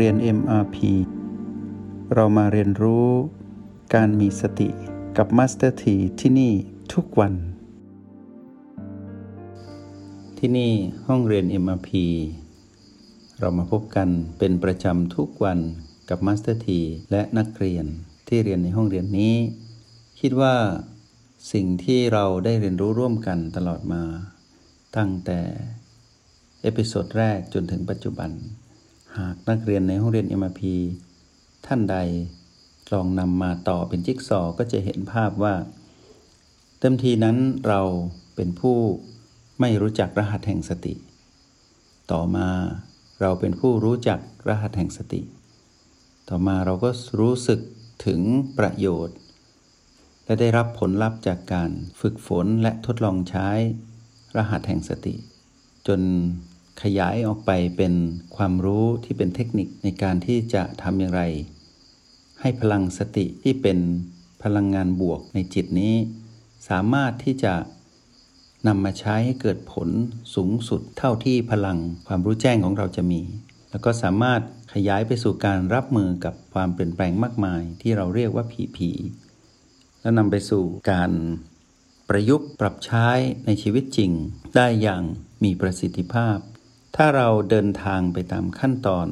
เรียน MRP เรามาเรียนรู้การมีสติกับ Master T ที่ที่นี่ทุกวัน ที่นี่ห้องเรียน MRP เรามาพบกันเป็นประจำทุกวันกับ Master T และนักเรียนที่เรียนในห้องเรียนนี้ คิดว่าสิ่งที่เราได้เรียนรู้ร่วมกันตลอดมา ตั้งแต่ episode แรกจนถึงปัจจุบัน หากนักเรียนในห้องเรียน MRP ท่านใดลองนำมาต่อเป็นจิ๊กซอว์ก็จะเห็นภาพว่า เดิมทีนั้นเราเป็นผู้ไม่รู้จักรหัสแห่งสติ ต่อมาเราเป็นผู้รู้จักรหัสแห่งสติ ต่อมาเราก็รู้สึกถึงประโยชน์ และได้รับผลลัพธ์จากการฝึกฝนและทดลองใช้รหัสแห่งสติ จน ขยายออกไปเป็นความรู้ที่เป็นเทคนิคในการที่จะทำอย่างไร ให้พลังสติที่เป็นพลังงานบวกในจิตนี้ สามารถที่จะนำมาใช้ให้เกิดผลสูงสุดเท่าที่พลังความรู้แจ้งของเราจะมี แล้วก็สามารถขยายไปสู่การรับมือกับความเปลี่ยนแปลงมากมาย ที่เราเรียกว่าผีผีแล้วนำไปสู่การประยุกต์ปรับใช้ในชีวิตจริง ได้อย่างมีประสิทธิภาพ ถ้าเราเดินทางไปตามขั้นตอน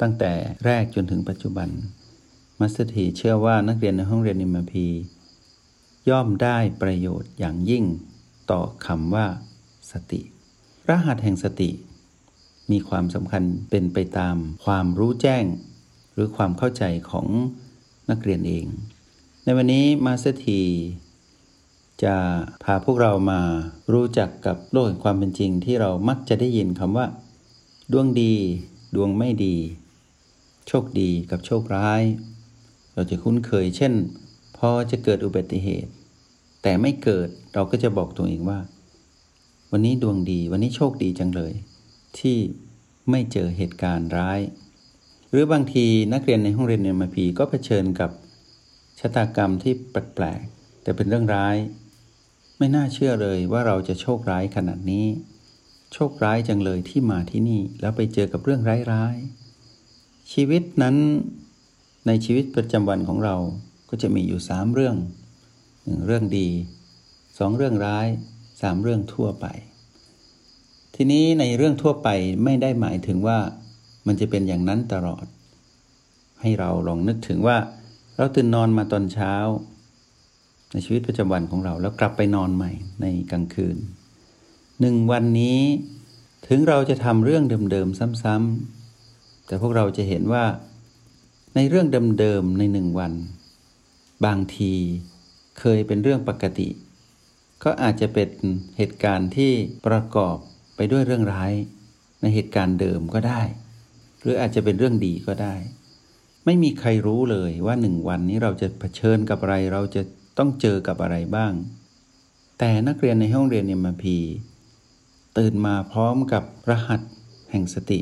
ตั้งแต่แรกจนถึงปัจจุบันมัสเตีเชื่อว่านักเรียนในห้องเรียนนิมพี ย่อมได้ประโยชน์อย่างยิ่ง ต่อคำว่า สติ รหัสแห่งสติ มีความสำคัญเป็นไปตามความรู้แจ้ง หรือความเข้าใจของนักเรียนเอง ในวันนี้มาสเตี จะพาพวกเรามารู้จักกับโลกแห่งความเป็นจริง ที่เรามักจะได้ยินคำว่า ดวงดี ดวงไม่ดี โชคดีกับโชคร้าย เราจะคุ้นเคย เช่น พอจะเกิดอุบัติเหตุ แต่ไม่เกิดเราก็จะบอกตัวเองว่า วันนี้ดวงดี วันนี้โชคดีจังเลย ที่ไม่เจอเหตุการณ์ร้าย หรือบางทีนักเรียนในห้องเรียนเอ็มพีก็เผชิญกับชะตากรรมที่แปลกๆแต่เป็นเรื่องร้าย ไม่น่าเชื่อเลยว่าเราจะโชคร้ายขนาดนี้ โชคร้ายจังเลยที่มาที่นี่แล้วไปเจอกับเรื่องร้ายๆ ชีวิตนั้นในชีวิตประจำวันของเราก็จะมีอยู่สามเรื่องหนึ่งเรื่องดีสองเรื่องร้ายสามเรื่องทั่วไป ทีนี้ในเรื่องทั่วไปไม่ได้หมายถึงว่ามันจะเป็นอย่างนั้นตลอด ให้เราลองนึกถึงว่า เราตื่นนอนมาตอนเช้า ในชีวิตประจำวันของเรา แล้วกลับไปนอนใหม่ในกลางคืนหนึ่งวันนี้ถึงเราจะทำเรื่องเดิมๆซ้ำๆแต่พวกเราจะเห็นว่า ในเรื่องเดิมๆในหนึ่งวัน บางทีเคยเป็นเรื่องปกติ ก็อาจจะเป็นเหตุการณ์ที่ประกอบไปด้วยเรื่องร้าย ในเหตุการณ์เดิมก็ได้ หรืออาจจะเป็นเรื่องดีก็ได้ ไม่มีใครรู้เลยว่าหนึ่งวันนี้เราจะเผชิญกับอะไรเราจะ ต้องเจอกับอะไรบ้าง แต่นักเรียนในห้องเรียนเอ็มพีตื่นมาพร้อมกับรหัสแห่งสติ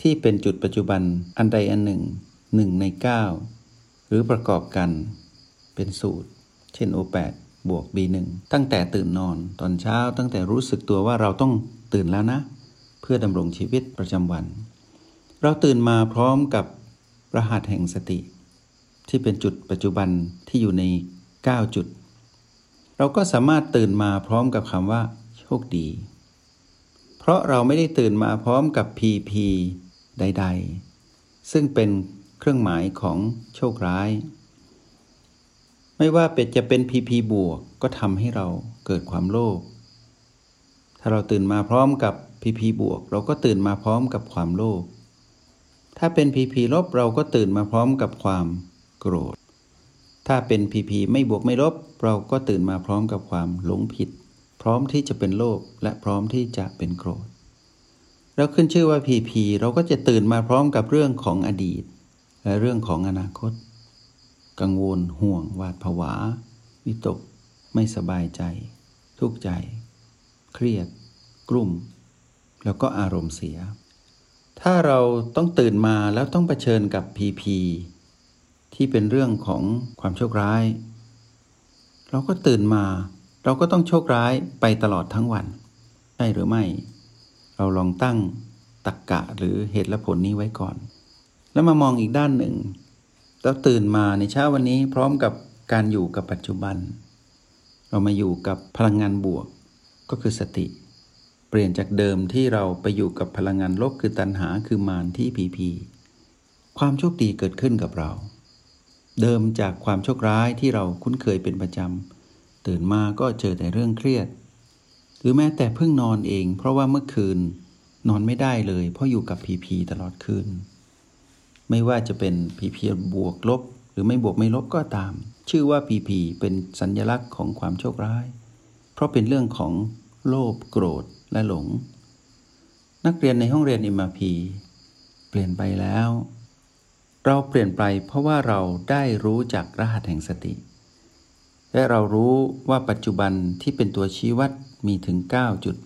ที่เป็นจุดปัจจุบันอันใดอันหนึ่งหนึ่งในเก้าหรือประกอบกันเป็นสูตร เช่น O8 บวก B1 ตั้งแต่ตื่นนอนตอนเช้าตั้งแต่รู้สึกตัวว่าเราต้องตื่นแล้วนะ เพื่อดำรงชีวิตประจำวัน เราตื่นมาพร้อมกับรหัสแห่งสติ ที่เป็นจุดปัจจุบันที่อยู่ใน 9 จุด เราก็สามารถตื่นมาพร้อมกับคำว่า โชคดี เพราะเราไม่ได้ตื่นมาพร้อมกับ PP ใด ๆ ซึ่งเป็นเครื่องหมายของโชคร้าย ไม่ว่าเป็ดจะเป็น PP บวกก็ทำให้เราเกิดความโลภถ้าเราตื่นมาพร้อมกับ PP บวก เราก็ตื่นมาพร้อมกับความโลภถ้าเป็น PP ลบเราก็ตื่นมาพร้อมกับความโกรธ ถ้าเป็นพีพีไม่บวกไม่ลบ เราก็ตื่นมาพร้อมกับความหลงผิด พร้อมที่จะเป็นโลภและพร้อมที่จะเป็นโกรธ เราขึ้นชื่อว่าพีพีเราก็จะตื่นมาพร้อมกับเรื่องของอดีต และเรื่องของอนาคต กังวลห่วงหวาดผวา วิตก ไม่สบายใจ ทุกข์ใจ เครียด กลุ่ม แล้วก็อารมณ์เสีย ถ้าเราต้องตื่นมาแล้วต้องเผชิญกับพีพี ที่เป็นเรื่องของความโชคร้าย เราก็ตื่นมา เราก็ต้องโชคร้ายไปตลอดทั้งวัน ใช่หรือไม่ เราลองตั้งตักกะหรือเหตุและผลนี้ไว้ก่อน แล้วมามองอีกด้านหนึ่งแล้วตื่นมาในเช้าวันนี้พร้อมกับการอยู่กับปัจจุบัน เรามาอยู่กับพลังงานบวกก็คือสติ เปลี่ยนจากเดิมที่เราไปอยู่กับพลังงานลบคือตัณหาคือมารที่ผีผีความโชคดีเกิดขึ้นกับเรา เดิมจากความโชคร้ายที่เราคุ้นเคยเป็นประจำตื่นมาก็เจอแต่เรื่องเครียด หรือแม้แต่เพิ่งนอนเอง เพราะว่าเมื่อคืนนอนไม่ได้เลย เพราะอยู่กับผีผีตลอดคืน ไม่ว่าจะเป็นผีผีบวกลบ หรือไม่บวกไม่ลบก็ตาม ชื่อว่าผีผีเป็นสัญลักษณ์ของความโชคร้าย เพราะเป็นเรื่องของโลภโกรธและหลง นักเรียนในห้องเรียนอิมาพีเปลี่ยนไปแล้ว เราเปลี่ยนไปเพราะว่าเราได้รู้จักรหัสแห่งสติ และเรารู้ว่าปัจจุบันที่เป็นตัวชี้วัดมีถึง 9 จุด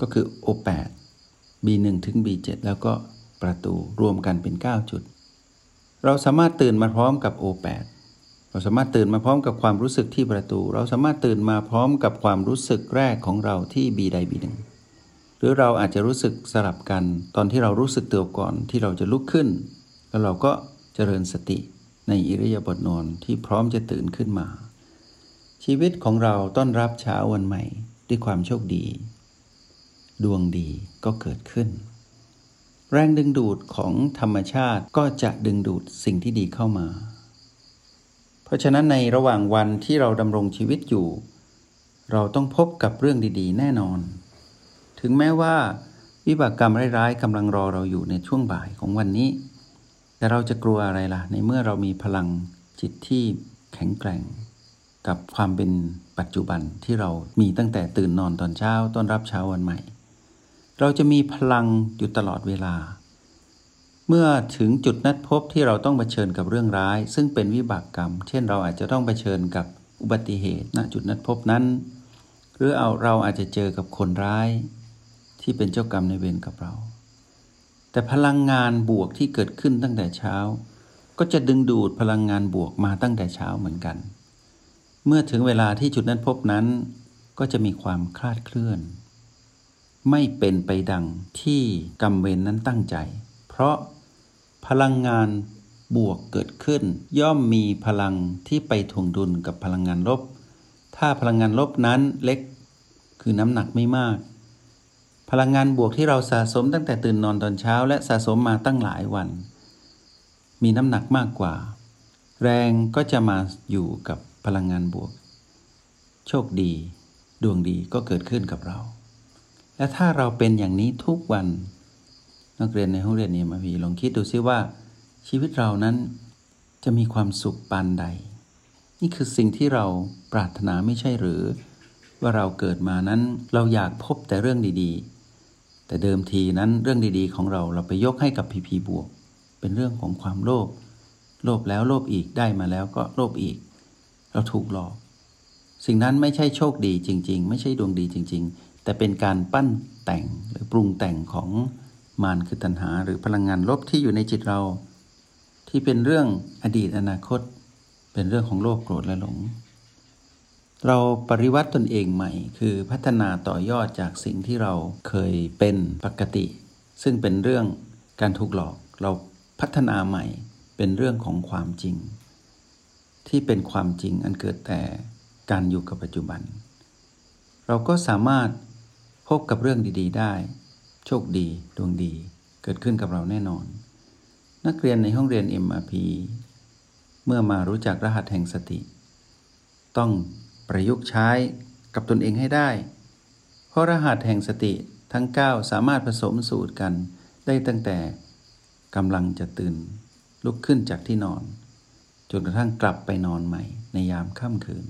ก็คือ O8 B1 ถึง B7 แล้วก็ประตูรวมกันเป็น 9 จุด เราสามารถตื่นมาพร้อมกับ O8 เราสามารถตื่นมาพร้อมกับความรู้สึกที่ประตู เราสามารถตื่นมาพร้อมกับความรู้สึกแรกของเราที่ B ใด B1 หรือเราอาจจะรู้สึกสลับกันตอนที่เรารู้สึกตัวก่อนที่เราจะลุกขึ้น แล้วเราก็เจริญสติในอิริยาบถนอนที่พร้อมจะตื่นขึ้นมา ชีวิตของเราต้อนรับเช้าวันใหม่ด้วยความโชคดี ดวงดีก็เกิดขึ้น แรงดึงดูดของธรรมชาติก็จะดึงดูดสิ่งที่ดีเข้ามา เพราะฉะนั้นในระหว่างวันที่เราดำรงชีวิตอยู่ เราต้องพบกับเรื่องดีๆ แน่นอน ถึงแม้ว่า วิบากกรรมร้ายๆกำลังรอเราอยู่ในช่วงบ่ายของวันนี้ แต่เราจะกลัวอะไรล่ะ ในเมื่อเรามีพลังจิตที่แข็งแกร่ง กับความเป็นปัจจุบันที่เรามีตั้งแต่ตื่นนอนตอนเช้าต้อนรับเช้าวันใหม่ เราจะมีพลังอยู่ตลอดเวลา เมื่อถึงจุดนัดพบที่เราต้องเผชิญกับเรื่องร้าย ซึ่งเป็นวิบากกรรม เช่น เราอาจจะต้องเผชิญกับอุบัติเหตุณจุดนัดพบนั้น หรือเอาเราอาจจะเจอกับคนร้าย ที่เป็นเจ้ากรรมในเวรกับเรา แต่พลังงานบวกที่เกิดขึ้นตั้งแต่เช้า ก็จะดึงดูดพลังงานบวกมาตั้งแต่เช้าเหมือนกัน เมื่อถึงเวลาที่จุดนั้นพบนั้น ก็จะมีความคลาดเคลื่อน ไม่เป็นไปดังที่กรรมเวรนนั้นตั้งใจ เพราะพลังงานบวกเกิดขึ้น ย่อมมีพลังที่ไปถ่วงดุลกับพลังงานลบ ถ้าพลังงานลบนั้นเล็กคือน้ำหนักไม่มาก พลังงานบวกที่เราสะสมตั้งแต่ตื่นนอนตอนเช้า และสะสมมาตั้งหลายวัน มีน้ำหนักมากกว่า แรงก็จะมาอยู่กับพลังงานบวก โชคดี ดวงดีก็เกิดขึ้นกับเรา และถ้าเราเป็นอย่างนี้ทุกวัน นักเรียนในห้องเรียนเอ็มาพีลองคิดดูซิว่า ชีวิตเรานั้นจะมีความสุขปานใด นี่คือสิ่งที่เราปรารถนาไม่ใช่หรือ ว่าเราเกิดมานั้นเราอยากพบแต่เรื่องดีๆ แต่เดิมทีนั้นเรื่องดีๆ ของเราเราไปยกให้กับพีพีบวก เป็นเรื่องของความโลภโลภแล้วโลภอีกได้มาแล้วก็โลภอีก เราถูกหลอก สิ่งนั้นไม่ใช่โชคดีจริง ๆ ไม่ใช่ดวงดีจริง ๆ แต่เป็นการปั้นแต่งหรือปรุงแต่งของมารคือตัณหา หรือพลังงานลบที่อยู่ในจิตเรา ที่เป็นเรื่องอดีตอนาคต เป็นเรื่องของโลภโกรธและหลง เราปริวัติตนเองใหม่ คือพัฒนาต่อยอดจากสิ่งที่เราเคยเป็นปกติ ซึ่งเป็นเรื่องการถูกหลอก เราพัฒนาใหม่เป็นเรื่องของความจริง ที่เป็นความจริงอันเกิดแต่การอยู่กับปัจจุบัน เราก็สามารถพบกับเรื่องดี ๆ ได้ โชคดีดวงดีเกิดขึ้นกับเราแน่นอน นักเรียนในห้องเรียน MRP เมื่อมารู้จักรหัสแห่งสติ ต้อง ประยุกต์ใช้กับตนเองให้ได้ เพราะรหัสแห่งสติทั้ง 9 สามารถผสมสูตรกันได้ตั้งแต่กำลังจะตื่นลุกขึ้นจากที่นอน จนกระทั่งกลับไปนอนใหม่ในยามค่ำคืน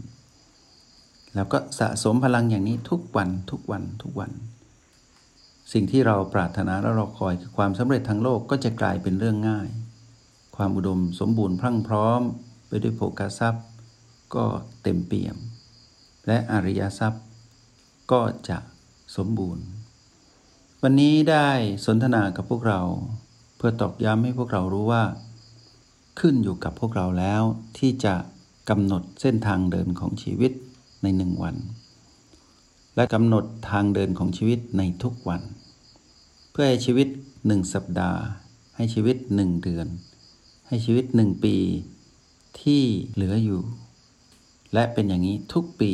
แล้วก็สะสมพลังอย่างนี้ทุกวันทุกวันทุกวัน สิ่งที่เราปรารถนาและรอคอยคือความสำเร็จทางโลกก็จะกลายเป็นเรื่องง่าย ความอุดมสมบูรณ์พรั่งพร้อม ไปด้วยโภคทรัพย์ ก็เต็มเปี่ยม และอริยทรัพย์ ก็จะสมบูรณ์ วันนี้ได้สนทนากับพวกเรา เพื่อตอกย้ำให้พวกเรารู้ว่า ขึ้นอยู่กับพวกเราแล้วที่จะกำหนดเส้นทางเดินของชีวิตในหนึ่งวัน และกำหนดทางเดินของชีวิตในทุกวัน เพื่อให้ชีวิตหนึ่งสัปดาห์ ให้ชีวิตหนึ่งเดือน ให้ชีวิตหนึ่งปีที่เหลืออยู่ และเป็นอย่างนี้ทุกปี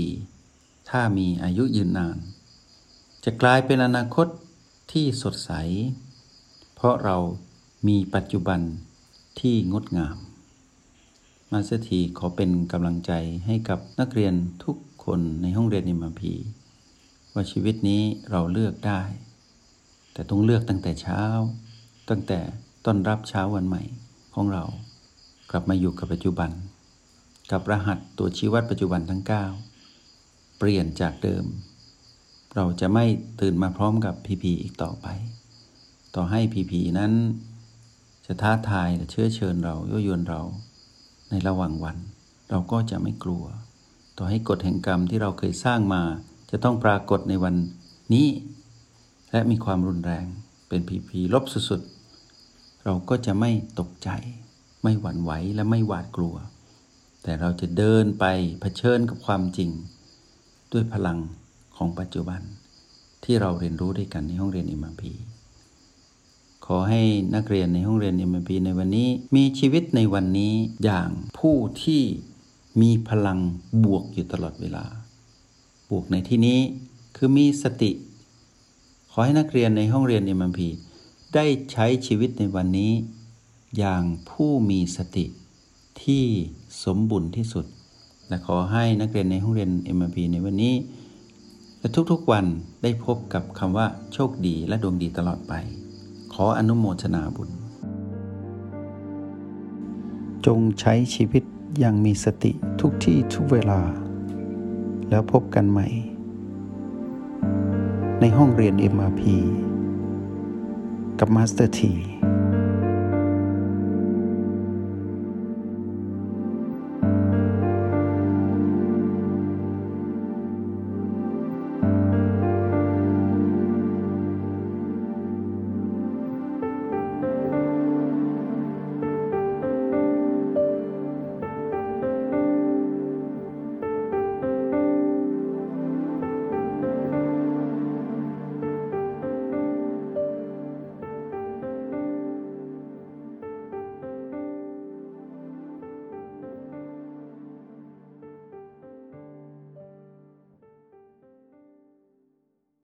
ถ้ามีอายุยืนนาน จะกลายเป็นอนาคตที่สดใส เพราะเรามีปัจจุบันที่งดงาม มาสถีขอเป็นกำลังใจให้กับนักเรียนทุกคนในห้องเรียนอิมพีว่าชีวิตนี้เราเลือกได้ แต่ต้องเลือกตั้งแต่เช้า ตั้งแต่ต้อนรับเช้าวันใหม่ของเรา กลับมาอยู่กับปัจจุบัน กับรหัสตัวชี้วัดปัจจุบันทั้ง 9 เปลี่ยนจากเดิม เราจะไม่ตื่นมาพร้อมกับพีพีอีกต่อไป ต่อให้พีพีนั้น จะท้าทายและเชื้อเชิญเรายั่วยวนเรา ในระหว่างวัน เราก็จะไม่กลัว ต่อให้กฎแห่งกรรมที่เราเคยสร้างมา จะต้องปรากฏในวันนี้ และมีความรุนแรงเป็นพีพีลบสุดๆเราก็จะไม่ตกใจ ไม่หวั่นไหวและไม่หวาดกลัว แต่เราจะเดินไปเผชิญกับความจริง ด้วยพลังของปัจจุบัน ที่เราเรียนรู้ด้วยกันในห้องเรียนอิมพีขอให้นักเรียนในห้องเรียนอิมพีในวันนี้มีชีวิตในวันนี้อย่างผู้ที่มีพลังบวกอยู่ตลอดเวลา บวกในที่นี้คือมีสติ ขอให้นักเรียนในห้องเรียนอิมพีได้ใช้ชีวิตในวันนี้ อย่างผู้มีสติที่ สมบูรณ์ที่สุดและขอให้นักเรียนในห้องเรียน MMP ในวันนี้และทุกๆวันได้พบกับคำว่าโชคดีและดวงดีตลอดไป ขออนุโมทนาบุญ จงใช้ชีวิตอย่างมีสติทุกที่ทุกเวลา แล้วพบกันใหม่ ในห้องเรียน MRP กับมาสเตอร์ที